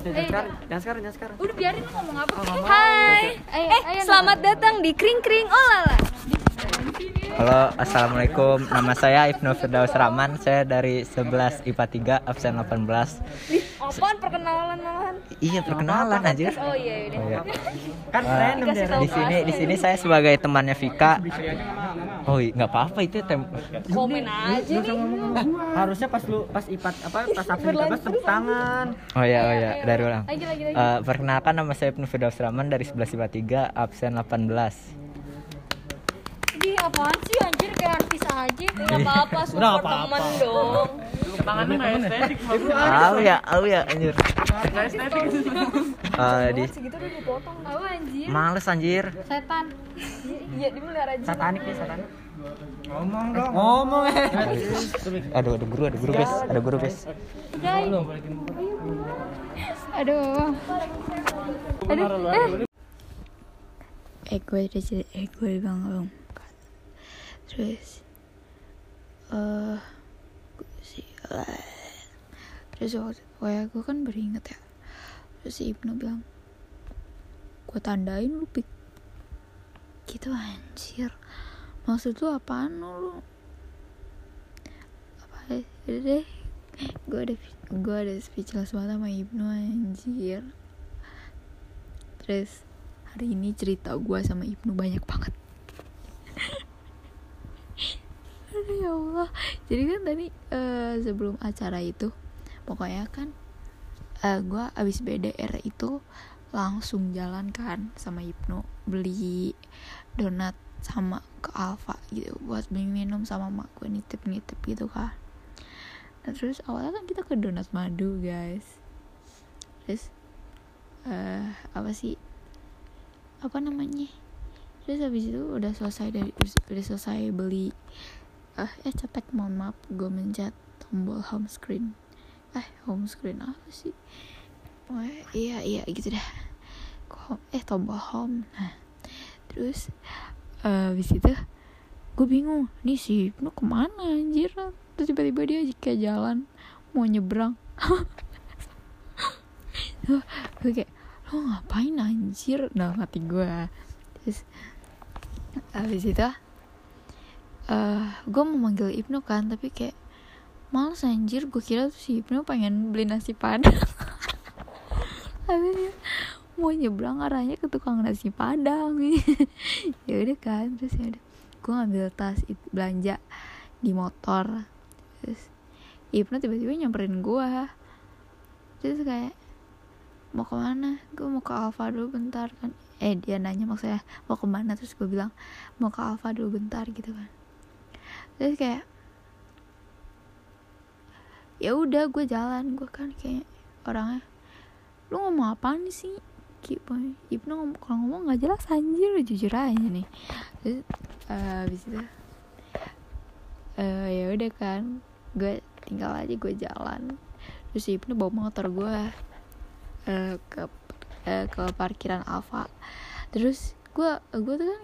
jangan sekarang, jangan sekarang, jangan sekarang. Udah biarin lu ngomong apa? ngomong. Hai. eh, selamat datang di Kring Kring Olala. Halo, Assalamualaikum. Nama saya Ibnu Firdaus Rahman. Saya dari 11 IPA 3 absen 18. Apaan perkenalan malahan? Iya, perkenalan aja. Oh iya udah. Oh, iya. Kan random Di sini di sini saya sebagai temannya Vika. Oh, iya, nggak apa-apa itu tem Komen aja nih. Harusnya pas lu pas ipat apa pas absen 13 tepuk tangan. Oh ya, oh ya, dari ulang. Lagi lagi lagi. Eh, perkenalkan nama saya Ibnu Firdaus Rahman dari 11 IPA 3 absen 18. Ini apaan sih anjir kayak artis aja. Enggak apa-apa, Udah, support apa-apa. temen dong. Nggak estetik. Tahu ya, tahu ya anjir. Eh, di Segitu udah dipotong. Tahu anjir. males anjir. Setan. Iya, dimelihara aja. Satanik nih, satanik. Ngomong dong. Ngomong eh. Aduh, ada guru, ada guru, guys. Ada guru, guys. Aduh. Aduh. Eh. eh gue udah jadi eh gue bang bang terus eh gue sih eh, terus wah gue kan beringat ya. Terus si Ibnu bilang gue tandain lu pik. Gitu anjir. Maksud lu apaan lu apa ya deh. Gue ada gue ada speechless banget sama Ibnu anjir. Terus hari ini cerita gue sama Ibnu banyak banget. Aduh ya Allah. Jadi kan tadi eh, sebelum acara itu pokoknya kan eh, gue abis BDR itu langsung jalan kan sama Ibnu beli donat sama ke Alfa gitu buat beli minum sama mak gue nitip nitip gitu kan. Nah terus awalnya kan kita ke donat madu guys. Terus eh apa sih apa namanya terus habis itu udah selesai dari udah selesai beli eh eh cetek mohon maaf gue mencet tombol home screen eh home screen apa sih? Oh, iya iya gitu dah. Eh tombol home. Nah terus eh, habis itu gue bingung nih si Ibnu ke mana anjir? Terus tiba-tiba dia kayak jalan mau nyebrang. Gue kayak lo ngapain anjir? Dalam hati gue terus habis itu eh gue mau manggil Ibnu kan tapi kayak males anjir. Gue kira tuh si Ibnu pengen beli nasi padang. Habis mau nyebrang arahnya ke tukang nasi padang. Ya udah kan terus ya udah. Gue ngambil tas itu belanja di motor. Terus Ibnu tiba-tiba nyamperin gue terus kayak mau ke mana? Gue mau ke Alfa dulu bentar kan. Eh dia nanya maksudnya mau ke mana? Terus gue bilang mau ke Alfa dulu bentar gitu kan. Terus kayak ya udah gue jalan gue kan kayak orangnya lu ngomong apaan sih? Boy. Ibnu ngomong kalau ngomong nggak jelas anjir jujur aja nih. Terus eh, habis itu eh ya udah kan gue tinggal aja gue jalan. Terus Ibnu bawa motor gue eh, ke eh, ke parkiran Alfa. Terus gue gue tuh kan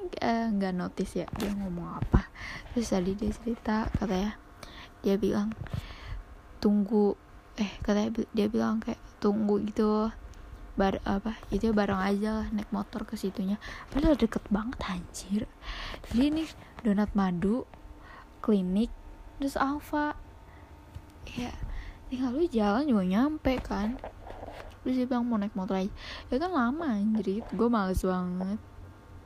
nggak notice ya dia ngomong apa. Terus tadi dia cerita katanya dia bilang tunggu eh katanya dia bilang kayak tunggu gitu bar apa itu bareng aja lah naik motor ke situnya. Padahal deket banget anjir. Jadi ini donat madu klinik terus Alfa. Ya tinggal lu jalan juga nyampe kan. Terus dia bilang mau naik motor aja. Ya kan lama anjir. Gue males banget.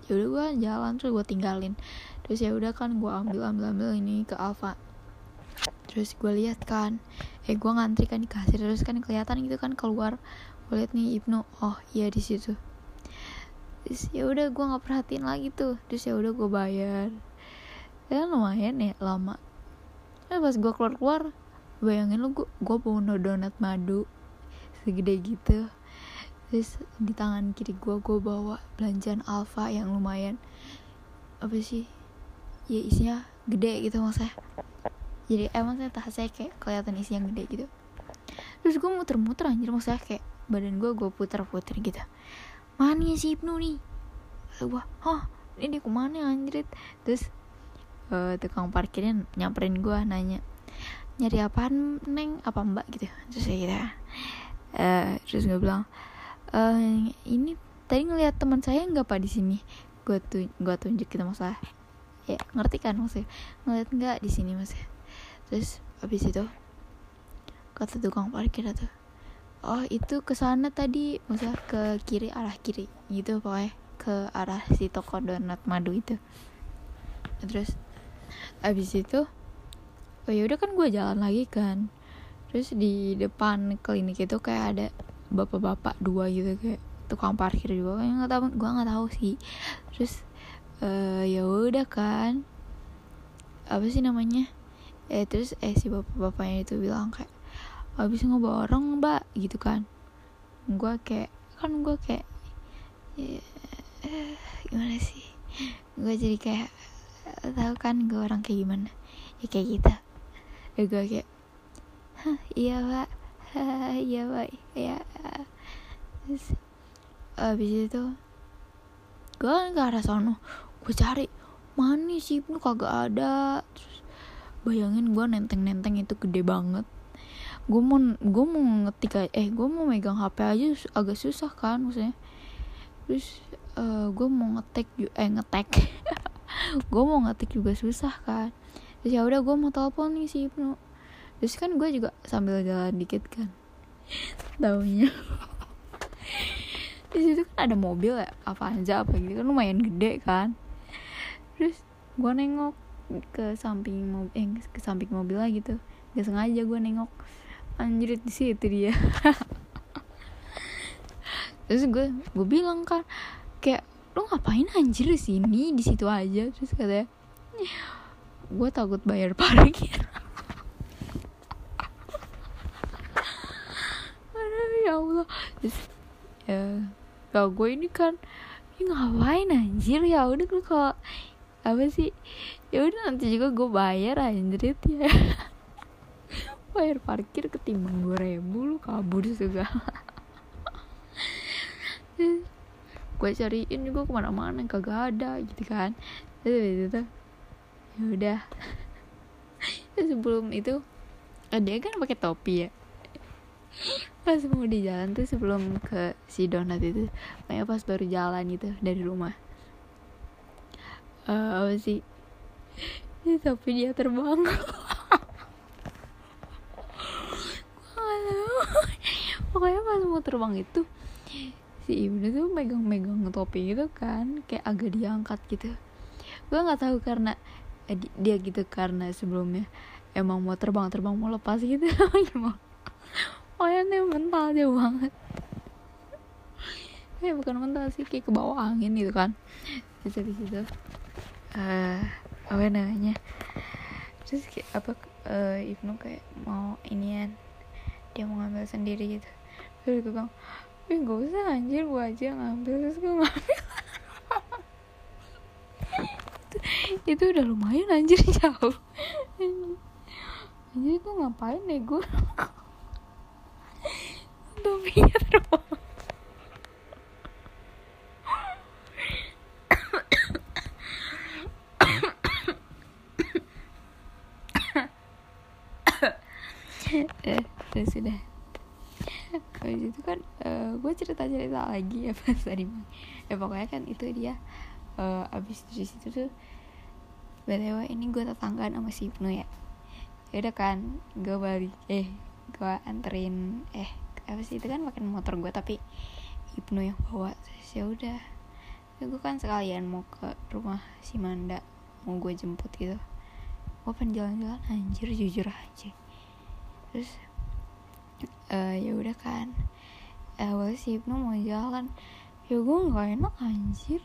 Ya udah gue jalan terus gue tinggalin. Terus ya udah kan gue ambil ambil ambil ini ke Alfa terus gue lihat kan eh gue ngantri kan di kasir terus kan kelihatan gitu kan keluar. Gue lihat nih Ibnu oh iya di situ. Terus ya udah gue nggak perhatiin lagi tuh. Terus ya udah gue bayar. Ya kan lumayan ya lama. Eh pas gue keluar keluar bayangin lu gue gue bawa donat madu segede gitu. Terus di tangan kiri gue gue bawa belanjaan Alfa yang lumayan apa sih ya isinya gede gitu maksudnya jadi emang saya tasnya kayak kelihatan isinya gede gitu. Terus gue muter-muter anjir. Maksudnya kayak badan gue gue puter-puter gitu. Mana si Ibnu nih? Gue hah? Ini dia ke mana anjir terus eh, tukang parkirnya nyamperin gue nanya nyari apaan neng? Apa mbak? Gitu. Terus saya gitu. Eh terus gue bilang eh ini tadi ngeliat teman saya nggak pak di sini? Gue tuh gue tunjuk gitu masalah ya ngerti kan maksudnya? Ngeliat nggak di sini mas terus habis itu kata tukang parkir tuh oh itu ke sana tadi maksudnya ke kiri arah kiri. Gitu pokoknya ke arah si toko donat madu itu. Terus habis itu oh ya udah kan gue jalan lagi kan. Terus di depan klinik itu kayak ada bapak-bapak dua gitu kayak tukang parkir juga yang nggak tahu gue nggak tahu sih. Terus eh ya udah kan. Apa sih namanya eh terus eh si bapak-bapaknya itu bilang kayak habis ngebawa orang mbak gitu kan. Gue kayak kan gue kayak ya, eh, gimana sih? Gue jadi kayak eh, tahu kan gue orang kayak gimana? Ya kayak gitu. Ya gue kayak iya pak iya pak ya terus abis itu gue kan ke arah sono gue cari mana sih? Ibnu kagak ada. Terus bayangin gue nenteng-nenteng itu gede banget. Gue mau gue mau ngetik eh gue mau megang hp aja agak susah kan maksudnya. Terus eh gue mau ngetek ju- eh ngetek. Gue mau ngetik juga susah kan. Terus ya udah gue mau telepon nih si Ibnu. Terus kan gue juga sambil jalan dikit kan. Taunya. Di situ kan ada mobil ya apa aja apa gitu kan lumayan gede kan. Terus gue nengok ke samping mobil eh ke samping mobil lah gitu. Gak sengaja gue nengok. Anjir di situ dia. Terus gue gue bilang kan kayak lu ngapain anjir di sini? Di situ aja. Terus katanya gue takut bayar parkir. Ya Allah. Terus ya kalau gue ini kan ini ngapain anjir ya? Udah gue kalau apa sih? Ya udah nanti juga gue bayar anjir ya. Bayar parkir ketimbang dua ribu lu kabur segala gue cariin juga ke mana-mana kagak ada gitu kan. Habis itu ya udah. Terus sebelum itu dia kan pakai topi ya. Pas mau di jalan tuh sebelum ke si donat itu kayak pas baru jalan gitu dari rumah Eh, apa sih? Ini topi dia terbang. Pokoknya pas mau terbang itu si Ibnu tuh megang-megang topi gitu kan kayak agak diangkat gitu. Gue nggak tahu karena eh, di- dia gitu karena sebelumnya emang mau terbang terbang mau lepas gitu. Gimana pokoknya dia mental dia banget. Eh bukan mental sih kayak ke bawah angin gitu kan. Terus habis itu eh apa namanya? Terus kayak apa eh, Ibnu kayak mau inian dia mau ngambil sendiri gitu. Terus gue bilang eh gak usah anjir gue aja ngambil. Terus gue ngambil. Itu, itu udah lumayan anjir jauh. Anjir itu ngapain nih gue topinya terbang eh terus sudah. Habis itu kan gue cerita cerita lagi ya pas tadi ya pokoknya kan itu dia. Eh, abis dari situ tuh btw ini gue tetanggaan sama si Ibnu ya. Ya udah kan gue balik. Eh gue anterin eh apa sih itu kan makin motor gue tapi Ibnu yang bawa. Terus ya udah. Ya gue kan sekalian mau ke rumah si Manda mau gue jemput gitu. Gue pengen jalan-jalan anjir jujur aja terus eh ya udah kan. Awalnya si Ibnu mau jalan ya gue nggak enak anjir.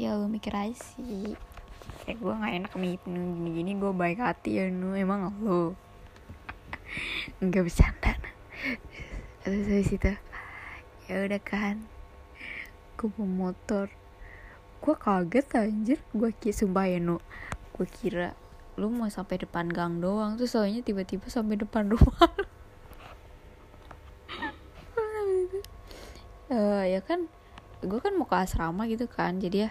Ya lu mikir aja sih. Kayak gue nggak enak sama Ibnu gini-gini gue baik hati ya nu emang lu? Nggak bercanda. Terus habis itu ya udah kan. Gue bawa motor. Gue kaget anjir. Gue kira sumpah ya nu. Gue kira lu mau sampai depan gang doang. Terus soalnya tiba-tiba sampai depan rumah lu. Eh, ya kan gue kan mau ke asrama gitu kan. Jadi ya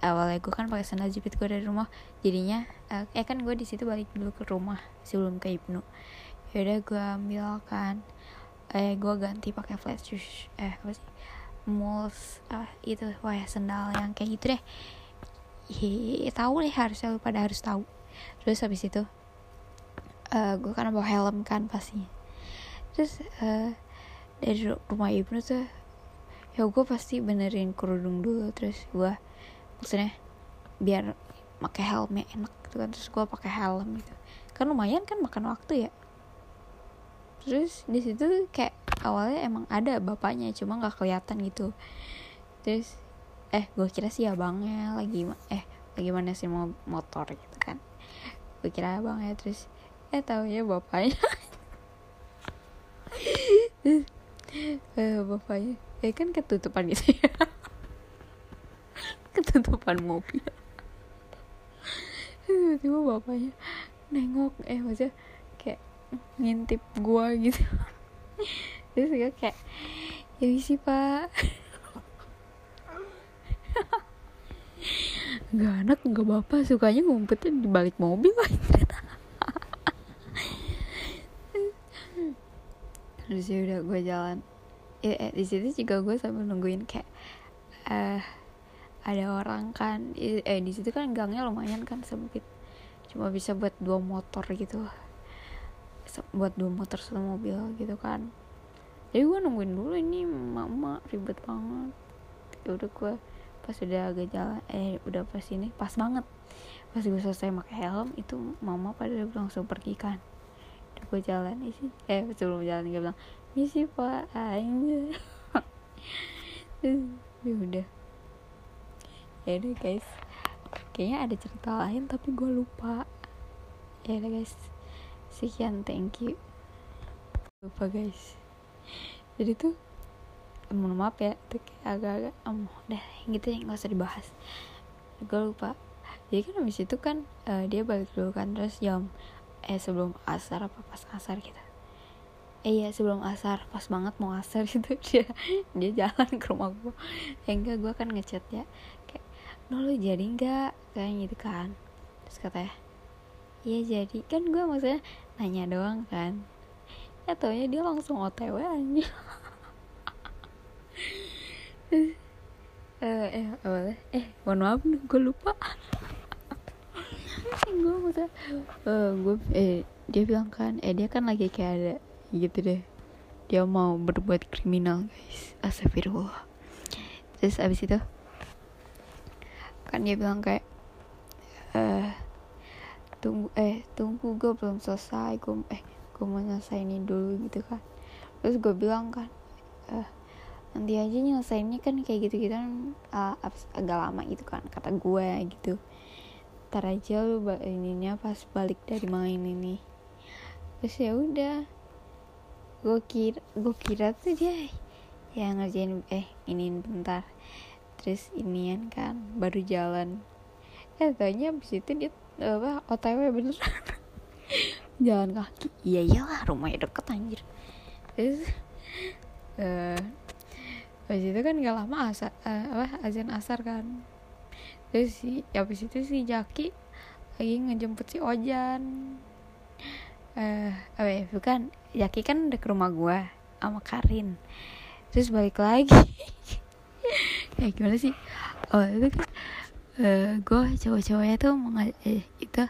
awalnya gue kan pakai sandal jepit gue dari rumah. Jadinya eh, eh kan gue di situ balik dulu ke rumah sebelum ke Ibnu. Yaudah gue ambil kan. Eh gue ganti pakai flat shoes. Eh apa sih? Mules ah itu wah sendal yang kayak gitu deh. Ih, tahu deh harusnya lu pada harus tahu terus habis itu eh gue kan bawa helm kan pasti terus eh dari ru- rumah ibnu tuh ya gue pasti benerin kerudung dulu. Terus gue maksudnya biar pakai helmnya enak gitu kan. Terus gue pakai helm gitu. Kan lumayan kan makan waktu ya. Terus di situ kayak awalnya emang ada bapaknya cuma nggak kelihatan gitu. Terus eh gue kira sih abangnya lagi eh lagi mana sih mau motor gitu gue kira abangnya terus eh taunya bapaknya. Eh bapaknya eh kan ketutupan gitu ya. Ketutupan mobil. Tiba-tiba bapaknya nengok eh maksudnya kayak ngintip gua gitu. Terus gue kayak ya sih pak Gak anak gak bapak. Sukanya ngumpetnya di balik mobil. Terus ya udah gue jalan. Eh, eh, di situ juga gue sambil nungguin kayak eh ada orang kan. Eh di situ kan gangnya lumayan kan sempit. Cuma bisa buat dua motor gitu. Buat dua motor satu mobil gitu kan. Jadi gue nungguin dulu ini mama ribet banget. Ya udah gue pas udah agak jalan eh udah pas ini pas banget. Pas gue selesai pakai helm itu mama pada langsung pergi kan? Udah gue jalan isi eh sebelum jalan dia bilang isi pak aja ya udah. Ya udah guys. Kayaknya ada cerita lain tapi gue lupa. Ya udah guys. Sekian thank you. Lupa guys. Jadi tuh mohon maaf ya itu kayak agak-agak um, udah gitu ya nggak usah dibahas. Gue lupa. Jadi kan habis itu kan eh, dia balik dulu kan terus jam eh sebelum asar apa pas asar? Gitu. Eh iya sebelum asar pas banget mau asar. Itu dia dia jalan ke rumah gue ya enggak gue kan ngechat ya kayak no lu jadi enggak kayak gitu kan. Terus katanya iya jadi. Kan gue maksudnya nanya doang kan. Ya taunya dia langsung otw aja eh eh awalnya eh mohon maaf nih gue lupa. Gue maksudnya eh gue eh dia bilang kan eh dia kan lagi kayak ada gitu deh. Dia mau berbuat kriminal guys. Astagfirullah. Terus abis itu kan dia bilang kayak eh tunggu eh tunggu gue belum selesai gue eh gue mau nyelesainin dulu gitu kan. Terus gue bilang kan eh nanti aja nyelesainnya kan kayak gitu gitu kan uh, agak lama gitu kan kata gue gitu. Ntar aja lu ininya pas balik dari main ini. Terus ya udah gue kira gue kira tuh dia ya ngerjain eh iniin bentar. Terus inian kan baru jalan. Eh tanya abis itu dia apa otw beneran. Jalan kaki. Iya iyalah rumahnya deket anjir. Terus eh Habis itu kan gak lama asar, eh, apa azan asar kan. Terus si habis itu si Jaki lagi ngejemput si Ojan. Eh apa ya bukan. Jaki kan udah ke rumah gua sama Karin. Terus balik lagi. Ya gimana sih? Oh itu kan eh gue cowok-cowoknya tuh mau nga- eh, itu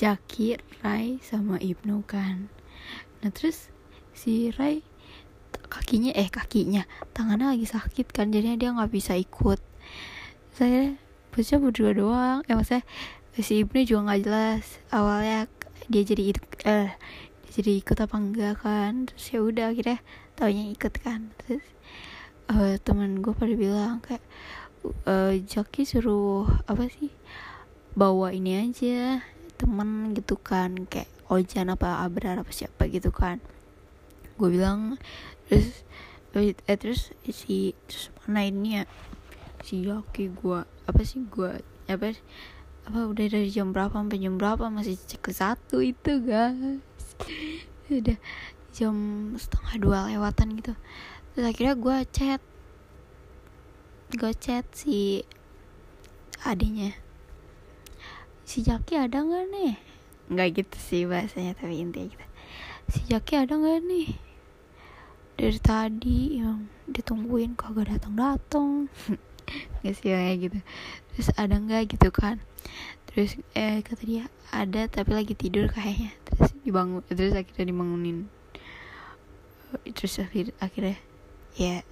Jaki, Rai sama Ibnu kan. Nah terus si Rai kakinya eh kakinya. Tangannya lagi sakit kan jadinya dia nggak bisa ikut. Saya bosnya berdua doang. Eh maksudnya si Ibnu juga nggak jelas. Awalnya dia jadi ik- eh dia jadi ikut apa enggak kan. Terus ya udah akhirnya taunya ikut kan. Terus eh teman gue pada bilang kayak eh Jaki suruh apa sih bawa ini aja temen gitu kan. Kayak Ojan apa Abrar apa siapa gitu kan. Gue bilang terus eh terus si terus mana ini ya si Yoki gua apa sih gua apa apa udah dari jam berapa sampai jam berapa masih cek ke satu itu guys. Udah jam setengah dua lewatan gitu. Terus akhirnya gua chat. Gua chat si adiknya. Si Jaki ada nggak nih? Nggak gitu sih bahasanya tapi intinya gitu. Si Jaki ada nggak nih dari tadi yang ditungguin kagak datang datang nggak sih kayak gitu. Terus ada nggak gitu kan? Terus eh kata dia ada tapi lagi tidur kayaknya. Terus dibangun terus akhirnya dibangunin. Terus akhir akhirnya ya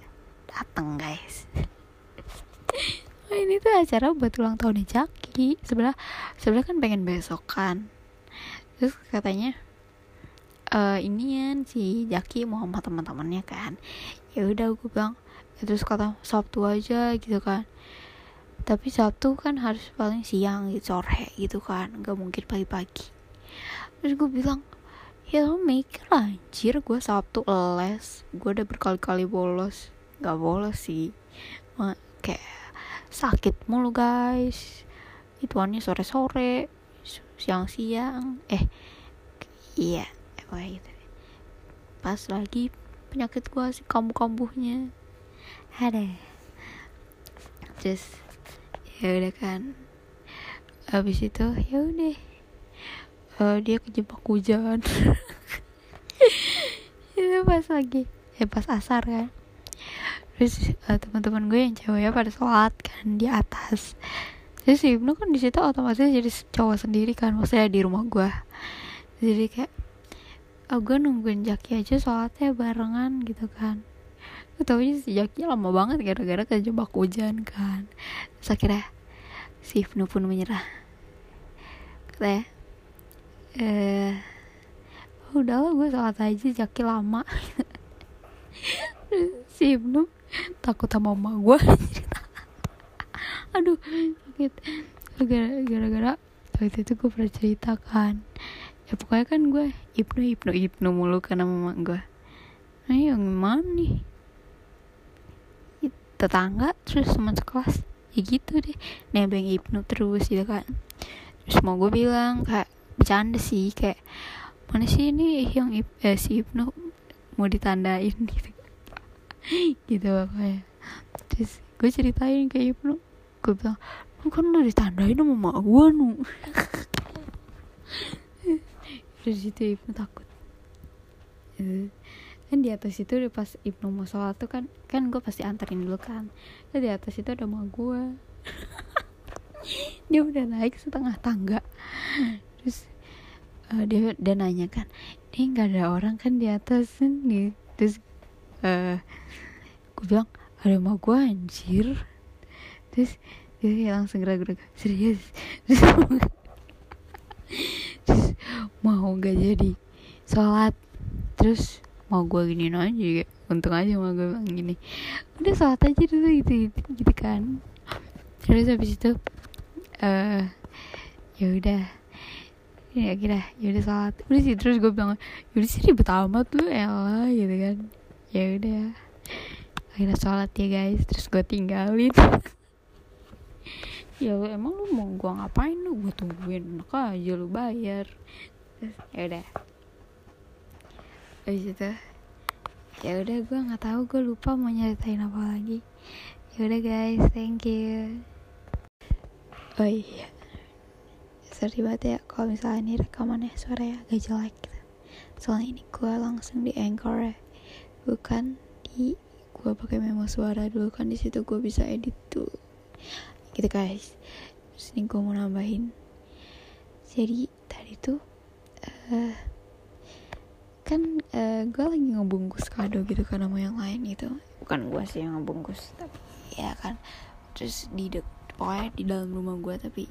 datang guys. Nah, ini tuh acara buat ulang tahunnya Jaki. Sebelah sebelah kan pengen besok kan terus katanya eh ini kan si Jaki mau sama teman-temannya kan. Ya udah gue bilang ya terus kata Sabtu aja gitu kan. Tapi Sabtu kan harus paling siang gitu sore gitu kan. Nggak mungkin pagi-pagi. Terus gue bilang ya lo mikir anjir gue Sabtu les. Gue udah berkali-kali bolos. Nggak bolos sih. Ma- kayak sakit mulu guys. Ituannya sore-sore siang-siang. Eh iya pas lagi penyakit gua sih kambuh-kambuhnya. Ada. Terus ya udah kan. Habis itu ya udah. Eh, dia kejebak hujan. Itu pas lagi. Ya pas asar kan. Terus eh, teman-teman gue yang ceweknya pada sholat kan di atas. Terus si Ibnu kan di situ otomatis jadi cowok sendiri kan. Maksudnya di rumah gue jadi kayak oh, gue nungguin Jaki aja sholatnya barengan gitu kan. Aja si Jaki lama banget gara-gara kejebak hujan kan. Terus akhirnya si Ibnu pun menyerah. Katanya eh udah lah gue sholat aja Jaki lama. Si Ibnu takut sama mama gue aduh sakit. Gara- gara-gara waktu itu gue pernah cerita kan ya pokoknya kan gue Ibnu Ibnu Ibnu mulu sama mama gue nah yang gimana nih? Tetangga terus teman sekelas. Ya gitu deh nebeng Ibnu terus gitu kan. Terus mau gue bilang kayak bercanda sih kayak mana sih ini yang Ib- eh, si Ibnu mau ditandain? Gitu gitu pokoknya. Terus gue ceritain ke Ibnu gue bilang lu kan udah ditandain sama mak gue nu terus itu Ibnu takut. Eh, kan di atas itu udah pas Ibnu mau sholat tuh kan kan gue pasti anterin dulu kan. Kan di atas itu ada mak gue dia udah naik setengah tangga. Terus eh, dia dia nanya kan ini nggak ada orang kan di atas? Nih terus eh gue bilang ada mak gue anjir. Terus dia langsung gerak-gerak serius? Terus, terus mau gak jadi. Sholat. Terus mau gue giniin aja ya. Untung aja mau gue bilang gini. Udah sholat aja dulu gitu gitu, gitu kan. Terus habis itu eh ya udah. Ya kira ya udah sholat. Udah sih terus gue bilang ya udah sih ribet amat lu elah gitu kan. Ya udah. Akhirnya sholat ya guys terus gue tinggalin. Ya emang lu mau gua ngapain lu? Gua tungguin enak aja lu bayar ya udah. Habis itu ya udah gua nggak tahu gua lupa mau nyeritain apa lagi. Ya udah guys thank you. Oh iya. Sorry banget ya kalau misalnya ini rekamannya suaranya agak jelek gitu. Soalnya ini gua langsung di anchor ya. Bukan di gua pakai memo suara dulu kan di situ gua bisa edit tuh. Gitu guys. Terus ini gue mau nambahin. Jadi tadi tuh eh kan eh gue lagi ngebungkus kado gitu kan sama yang lain gitu. Bukan gue sih yang ngebungkus tapi ya kan? Terus di dek pokoknya di dalam rumah gue tapi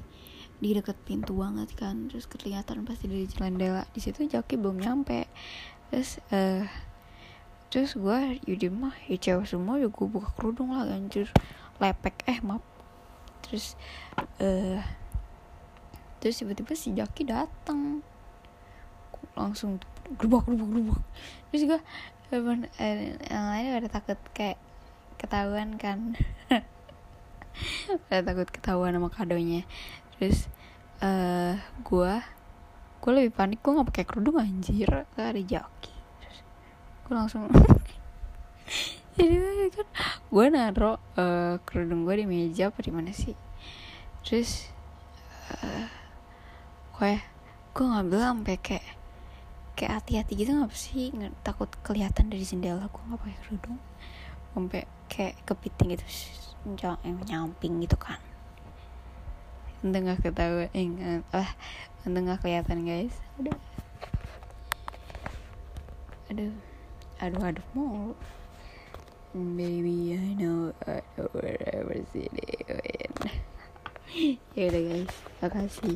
di deket pintu banget kan. Terus kelihatan pasti dari jendela. Di situ Jaki belum nyampe. Terus eh terus gue yaudah mah ya cewek semua. Ya gue buka kerudung lah anjir lepek eh maaf. Terus eh terus tiba-tiba si Jaki datang langsung gerubak gerubak gerubak. Terus gue eh, yang lain udah takut kayak ketahuan kan. Udah takut ketahuan sama kadonya. Terus eh gue gue lebih panik gue nggak pakai kerudung anjir. Gak ada Jaki terus gue langsung jadi kan gue naro eh, kerudung gue di meja apa di mana sih? Terus uh, gue gue ngambil sampai kayak kayak hati-hati gitu ngapa sih? Nggak takut kelihatan dari jendela gue nggak pakai kerudung. Sampai kayak kepiting gitu yang nyamping gitu kan. Untung nggak ketawa ingat ah untung nggak kelihatan guys. Aduh. Aduh. Aduh aduh mau baby I know I know where I was sitting ya udah guys. Makasih